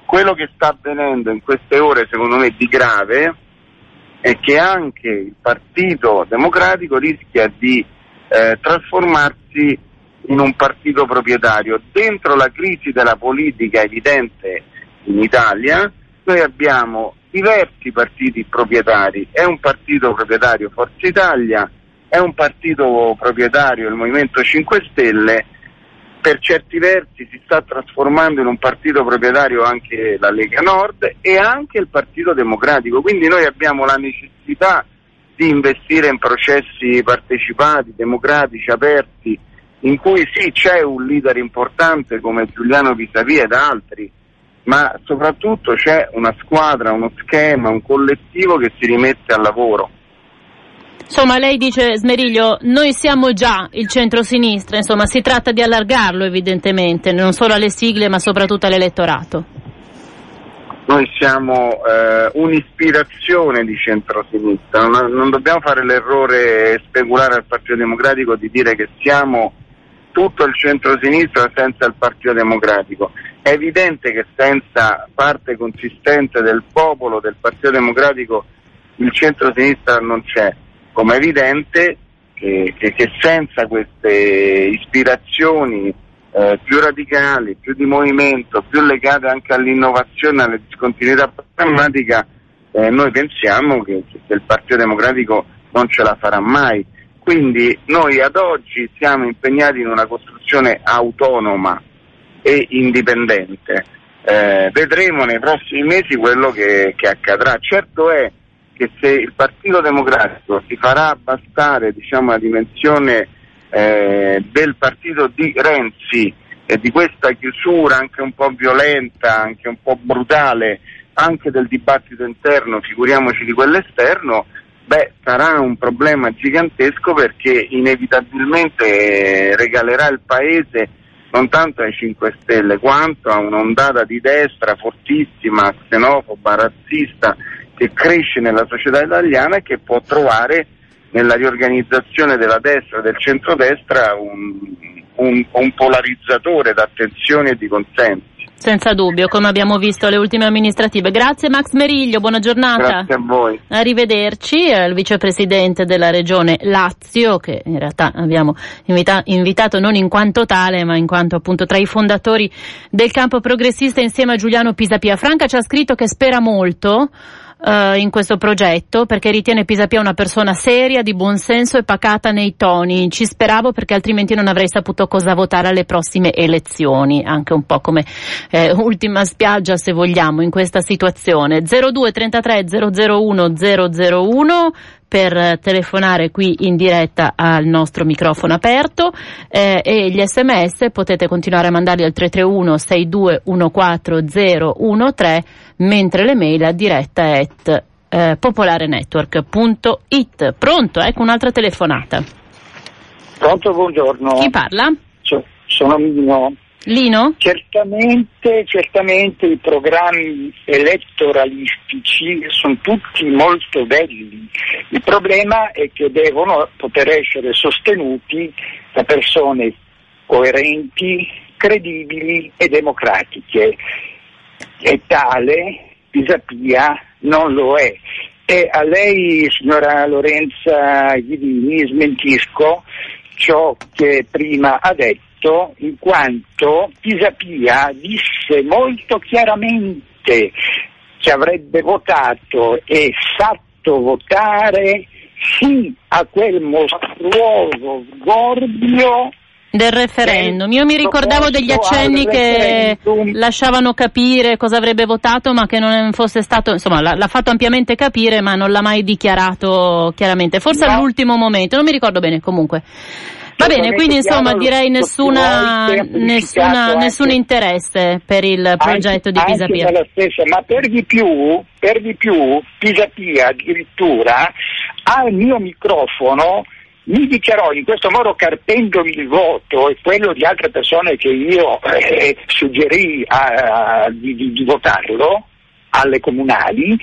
S8: quello che sta avvenendo in queste ore secondo me di grave è che anche il Partito Democratico rischia di eh, trasformarsi in un partito proprietario. Dentro la crisi della politica evidente in Italia noi abbiamo diversi partiti proprietari, è un partito proprietario Forza Italia, è un partito proprietario il Movimento 5 Stelle, per certi versi si sta trasformando in un partito proprietario anche la Lega Nord e anche il Partito Democratico, quindi noi abbiamo la necessità di investire in processi partecipati, democratici, aperti, in cui sì c'è un leader importante come Giuliano Pisavia ed altri, ma soprattutto c'è una squadra, uno schema, un collettivo che si rimette al lavoro.
S1: Insomma, lei dice, Smeriglio, noi siamo già il centro-sinistra, insomma, si tratta di allargarlo evidentemente, non solo alle sigle ma soprattutto all'elettorato.
S8: Noi siamo eh, un'ispirazione di centro-sinistra, non, non dobbiamo fare l'errore speculare al Partito Democratico di dire che siamo tutto il centro-sinistra senza il Partito Democratico. È evidente che senza parte consistente del popolo, del Partito Democratico, il centro-sinistra non c'è. Come è evidente che, che, senza queste ispirazioni eh, più radicali, più di movimento, più legate anche all'innovazione, alla discontinuità programmatica, eh, noi pensiamo che, che il Partito Democratico non ce la farà mai. Quindi noi ad oggi siamo impegnati in una costruzione autonoma e indipendente. Eh, vedremo nei prossimi mesi quello che, che, accadrà. Certo è che se il Partito Democratico si farà bastare diciamo, la dimensione eh, del partito di Renzi e di questa chiusura anche un po' violenta, anche un po' brutale, anche del dibattito interno, figuriamoci di quello esterno, beh, sarà un problema gigantesco perché inevitabilmente regalerà il Paese non tanto ai 5 Stelle quanto a un'ondata di destra fortissima, xenofoba, razzista che cresce nella società italiana e che può trovare nella riorganizzazione della destra e del centrodestra un, un, un polarizzatore d'attenzione e di consensi.
S1: Senza dubbio, come abbiamo visto alle ultime amministrative. Grazie Max Meriglio, buona giornata.
S8: Grazie a voi.
S1: Arrivederci, il vicepresidente della regione Lazio, che in realtà abbiamo invita- invitato non in quanto tale, ma in quanto appunto tra i fondatori del campo progressista insieme a Giuliano Pisapia. Franca ci ha scritto che spera molto uh, in questo progetto perché ritiene Pisapia una persona seria, di buon senso e pacata nei toni. Ci speravo perché altrimenti non avrei saputo cosa votare alle prossime elezioni, anche un po' come eh, ultima spiaggia se vogliamo in questa situazione. 02 33 001 001 per telefonare qui in diretta al nostro microfono aperto eh, e gli sms potete continuare a mandarli al 331 6214013 mentre le mail a diretta at eh, popolarenetwork.it. Pronto? Ecco un'altra telefonata.
S9: Pronto, buongiorno.
S1: Chi parla?
S9: sono Mino.
S1: Lino?
S9: Certamente, certamente i programmi elettoralistici sono tutti molto belli. Il problema è che devono poter essere sostenuti da persone coerenti, credibili e democratiche. E tale Pisapia non lo è. E a lei, signora Lorenza Ghidini, smentisco ciò che prima ha detto, in quanto Pisapia disse molto chiaramente che avrebbe votato e fatto votare sì a quel mostruoso sgorbio
S1: del referendum. Io mi ricordavo degli accenni che lasciavano capire cosa avrebbe votato, ma che non fosse stato, insomma, l'ha, l'ha fatto ampiamente capire, ma non l'ha mai dichiarato chiaramente. Forse no. all'ultimo momento, non mi ricordo bene comunque. Va bene, quindi insomma direi nessuna, nessuna, nessun interesse per il progetto
S9: anche,
S1: di Pisapia.
S9: Stessa, ma per di più, per di più Pisapia addirittura al mio microfono mi dichiarò in questo modo carpendomi il voto e quello di altre persone che io eh, suggerì a, a, di, di, di votarlo alle comunali,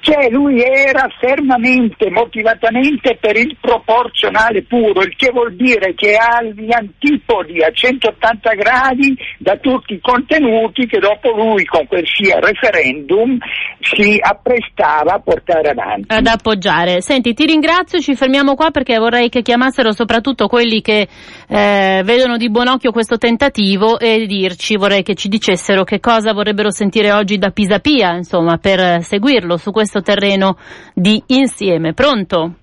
S9: che lui era fermamente, motivatamente per il proporzionale puro, il che vuol dire che ha gli antipodi a 180 gradi da tutti i contenuti che dopo lui con quel sia referendum si apprestava a portare avanti.
S1: Ad appoggiare. Senti, ti ringrazio, ci fermiamo qua perché vorrei che chiamassero soprattutto quelli che eh, vedono di buon occhio questo tentativo e dirci, vorrei che ci dicessero che cosa vorrebbero sentire oggi da Pisapia, insomma, per seguirlo su questo terreno di insieme. Pronto?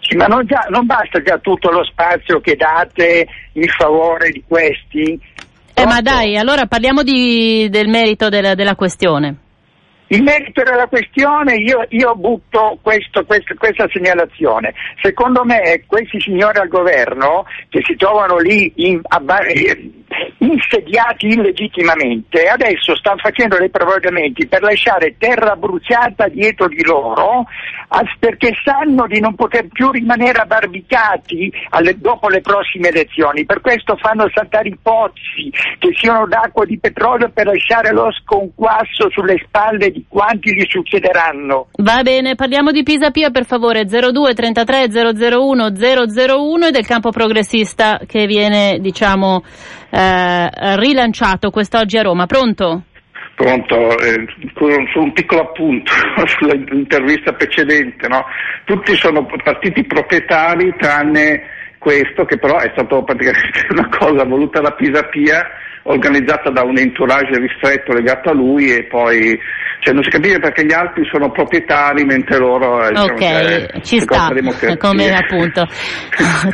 S9: Sì, ma non, già, non, basta già tutto lo spazio che date in favore di questi?
S1: Eh, ma dai, allora parliamo di, del merito della, della questione.
S9: Il merito della questione, io, io butto questo, questo, questa segnalazione. Secondo me questi signori al governo che si trovano lì in, a, insediati illegittimamente, adesso stanno facendo dei provvedimenti per lasciare terra bruciata dietro di loro perché sanno di non poter più rimanere abbarbicati alle, dopo le prossime elezioni. Per questo fanno saltare i pozzi che siano d'acqua di petrolio per lasciare lo sconquasso sulle spalle di quanti gli succederanno.
S1: Va bene, parliamo di Pisa Pia per favore 02 33 001 001 e del campo progressista che viene diciamo eh, rilanciato quest'oggi a Roma. Pronto?
S10: Pronto, eh, su un piccolo appunto sull'intervista precedente, no? tutti sono partiti proprietari tranne questo che però è stato praticamente una cosa voluta da Pisapia organizzata da un entourage ristretto legato a lui e poi cioè, non si capisce perché gli altri sono proprietari mentre loro
S1: eh, diciamo, ok cioè, ci sta come appunto.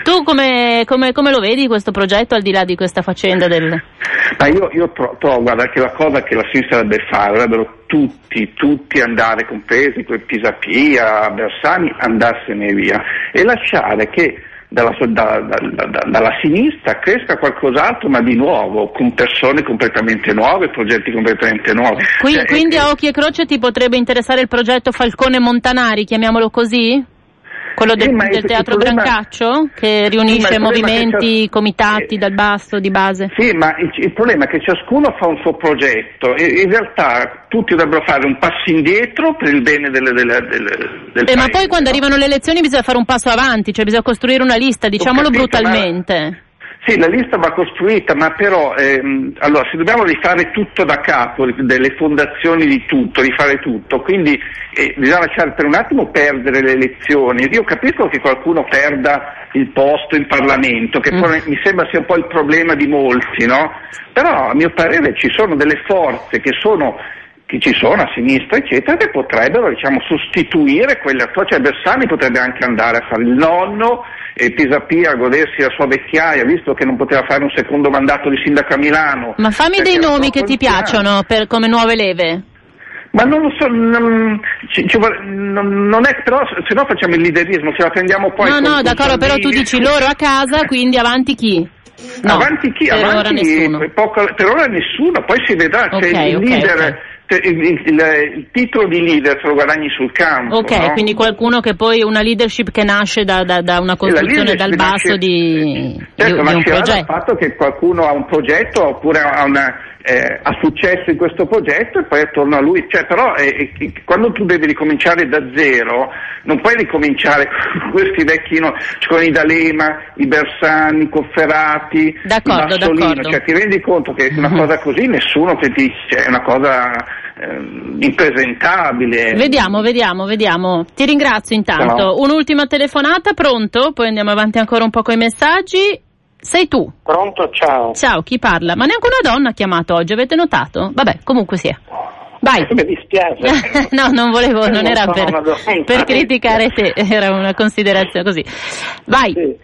S1: Tu come, come, come, lo vedi questo progetto al di là di questa faccenda del
S10: ma io, io trovo guarda che la cosa che la sinistra dovrebbe fare dovrebbero tutti, tutti andare compresi quei Pisapia, Bersani andarsene via e lasciare che dalla, da, da, da, dalla, sinistra cresca qualcos'altro ma di nuovo, con persone completamente nuove, progetti completamente nuovi.
S1: Qui, cioè, quindi a occhio e croce ti potrebbe interessare il progetto Falcone Montanari, chiamiamolo così? Quello del, sì, del teatro problema... Brancaccio che riunisce sì, movimenti, comitati dal basso, di base?
S10: Sì, ma il, il, problema è che ciascuno fa un suo progetto e in realtà tutti dovrebbero fare un passo indietro per il bene delle, delle, delle, del eh,
S1: Ma poi quando no? arrivano le elezioni bisogna fare un passo avanti, cioè bisogna costruire una lista, diciamolo capito, brutalmente.
S10: Ma... Sì, la lista va costruita, ma però ehm, allora, se dobbiamo rifare tutto da capo, delle fondazioni di tutto, rifare tutto, quindi eh, bisogna lasciare per un attimo perdere le elezioni. Io capisco che qualcuno perda il posto in Parlamento, che mm. mi sembra sia un po' il problema di molti, no? Però a mio parere ci sono delle forze che sono che ci sono a sinistra, eccetera, che potrebbero diciamo, sostituire quelle attuali. Cioè Bersani potrebbe anche andare a fare il nonno e Pisapia a godersi la sua vecchiaia, visto che non poteva fare un secondo mandato di sindaco a Milano.
S1: Ma fammi dei nomi che ti piacciono per, come nuove leve.
S10: Ma non lo so, non, ci, ci, non, non è, però se no facciamo il liderismo, ce la prendiamo poi.
S1: No, no, d'accordo, però tu dici loro a casa, quindi avanti chi?
S10: No, avanti chi? Per avanti, ora nessuno. Poco, per ora nessuno, poi si vedrà, okay, c'è il okay, leader. Okay il, il, il, titolo di leader se lo guadagni sul campo.
S1: Ok,
S10: no?
S1: quindi qualcuno che poi una leadership che nasce da, da, da una costruzione dal basso nasce, di,
S10: certo,
S1: di,
S10: ma
S1: di un progetto.
S10: dal fatto che qualcuno ha un progetto oppure ha una, eh, ha successo in questo progetto e poi attorno a lui, cioè, però eh, eh, quando tu devi ricominciare da zero non puoi ricominciare con questi vecchi no, con i D'Alema, i Bersani, i Cofferati,
S1: d'accordo, d'accordo.
S10: cioè ti rendi conto che una cosa così nessuno ti dice, è una cosa eh, impresentabile.
S1: Vediamo, vediamo, vediamo. Ti ringrazio intanto.
S10: No.
S1: Un'ultima telefonata, pronto? Poi andiamo avanti ancora un po' con i messaggi. Sei tu.
S11: Pronto, ciao.
S1: Ciao, chi parla? Ma neanche una donna ha chiamato oggi, avete notato? Vabbè, comunque sia. Vai.
S11: Mi dispiace.
S1: no, non volevo, non era
S11: sono una
S1: per, per criticare te, era una considerazione così. Vai.
S11: Sì.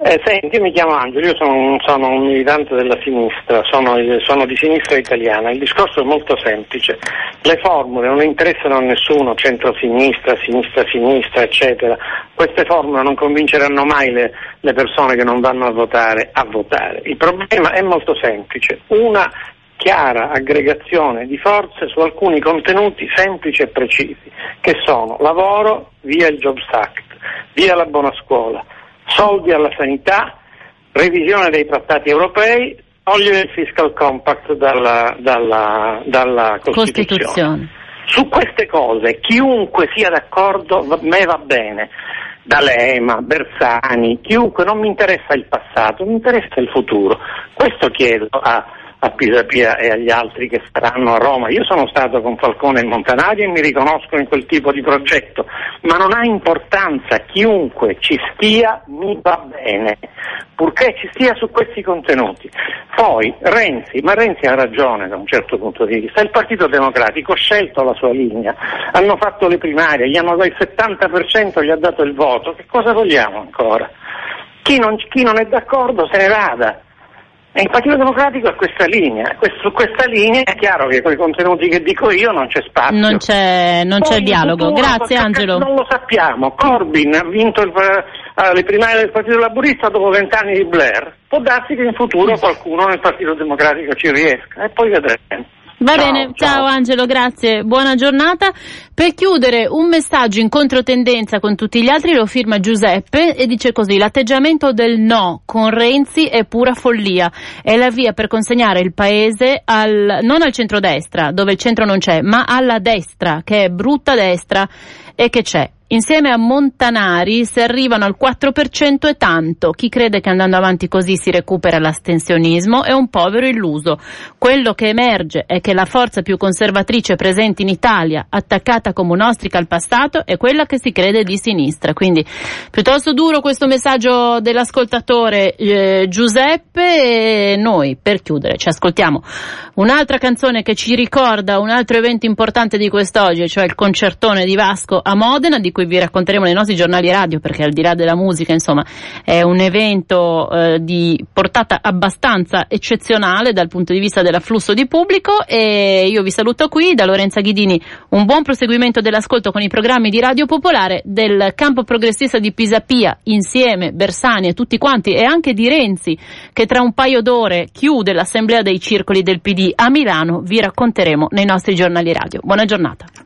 S11: Eh, senti, io mi chiamo Angelo, io sono, sono un militante della sinistra, sono, sono, di sinistra italiana. Il discorso è molto semplice. Le formule non interessano a nessuno, centro-sinistra, sinistra-sinistra, eccetera. Queste formule non convinceranno mai le, le persone che non vanno a votare a votare. Il problema è molto semplice. Una chiara aggregazione di forze su alcuni contenuti semplici e precisi, che sono lavoro via il Jobs Act, via la buona scuola, soldi alla sanità, revisione dei trattati europei, togliere il fiscal compact dalla, dalla, dalla Costituzione.
S1: Costituzione.
S11: Su queste cose chiunque sia d'accordo, va- me va bene. D'Alema, Bersani, chiunque, non mi interessa il passato, mi interessa il futuro. Questo chiedo a, a Pisapia e agli altri che staranno a Roma. Io sono stato con Falcone e Montanari e mi riconosco in quel tipo di progetto, ma non ha importanza, chiunque ci stia mi va bene, purché ci stia su questi contenuti. Poi Renzi, ma Renzi ha ragione da un certo punto di vista, il Partito Democratico ha scelto la sua linea, hanno fatto le primarie, gli hanno dato il 70%, gli ha dato il voto, che cosa vogliamo ancora? Chi non, chi non è d'accordo se ne vada. E il Partito Democratico ha questa linea, su questa linea è chiaro che con i contenuti che dico io non c'è spazio.
S1: Non c'è, non c'è dialogo.
S11: futuro,
S1: Grazie Angelo.
S11: Non lo sappiamo. Corbyn ha vinto il, eh, le primarie del Partito Laburista dopo vent'anni di Blair. Può darsi che in futuro qualcuno nel Partito Democratico ci riesca e poi vedremo.
S1: Va
S11: Ciao,
S1: bene, ciao.
S11: ciao.
S1: Angelo, grazie, buona giornata. Per chiudere un messaggio in controtendenza con tutti gli altri lo firma Giuseppe e dice così, l'atteggiamento del no con Renzi è pura follia, è la via per consegnare il paese al, non al centrodestra, dove il centro non c'è, ma alla destra, che è brutta destra e che c'è. Insieme a Montanari se arrivano al 4% è tanto. Chi crede che andando avanti così si recupera l'astensionismo è un povero illuso. Quello che emerge è che la forza più conservatrice presente in Italia, attaccata come un'ostrica al passato, è quella che si crede di sinistra. Quindi piuttosto duro questo messaggio dell'ascoltatore eh, Giuseppe e noi per chiudere ci ascoltiamo un'altra canzone che ci ricorda un altro evento importante di quest'oggi, cioè il concertone di Vasco a Modena, di cui vi racconteremo nei nostri giornali radio, perché al di là della musica, insomma, è un evento eh, di portata abbastanza eccezionale dal punto di vista dell'afflusso di pubblico e io vi saluto qui da Lorenza Ghidini, un buon proseguimento dell'ascolto con i programmi di Radio Popolare del campo progressista di Pisapia, insieme Bersani e tutti quanti e anche di Renzi, che tra un paio d'ore chiude l'assemblea dei circoli del PD a Milano, vi racconteremo nei nostri giornali radio. Buona giornata.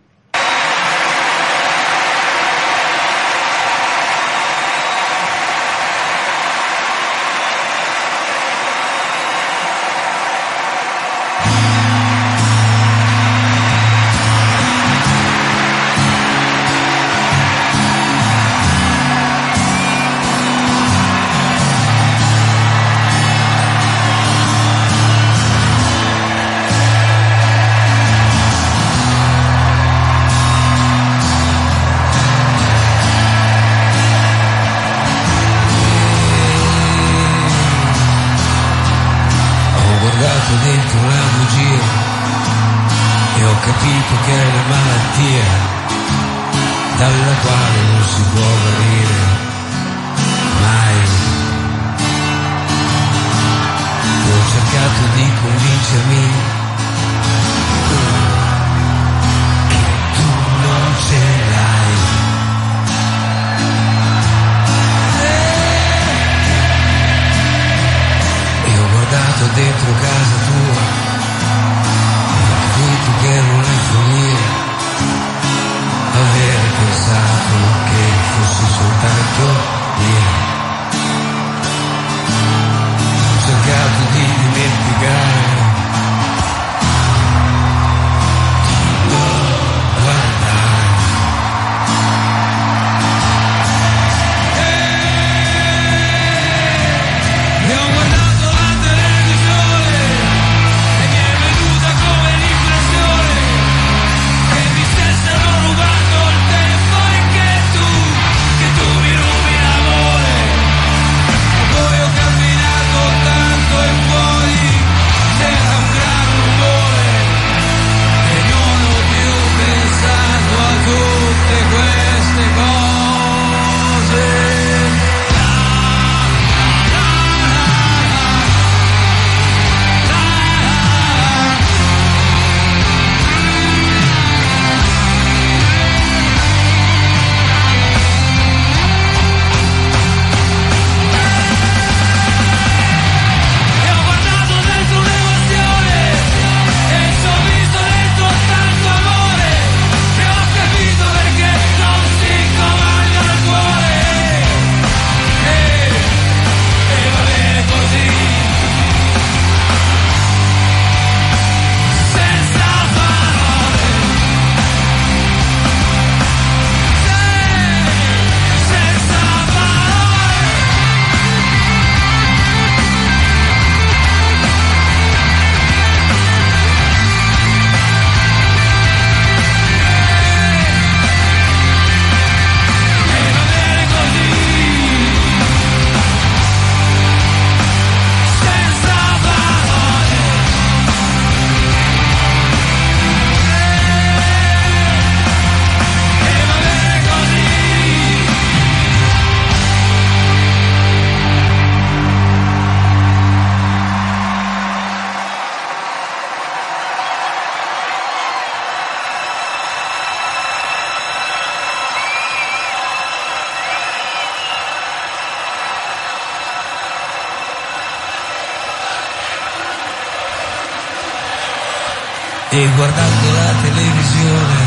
S12: E guardando la televisione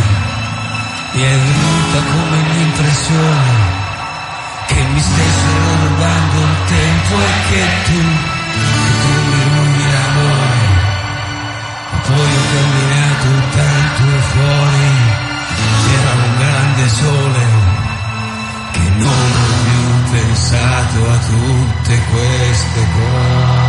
S12: mi è venuta come l'impressione che mi stessero rubando il tempo e che tu, che tu mi rubi l'amore. Ma poi ho camminato tanto fuori, c'era un grande sole che non ho più pensato a tutte queste cose.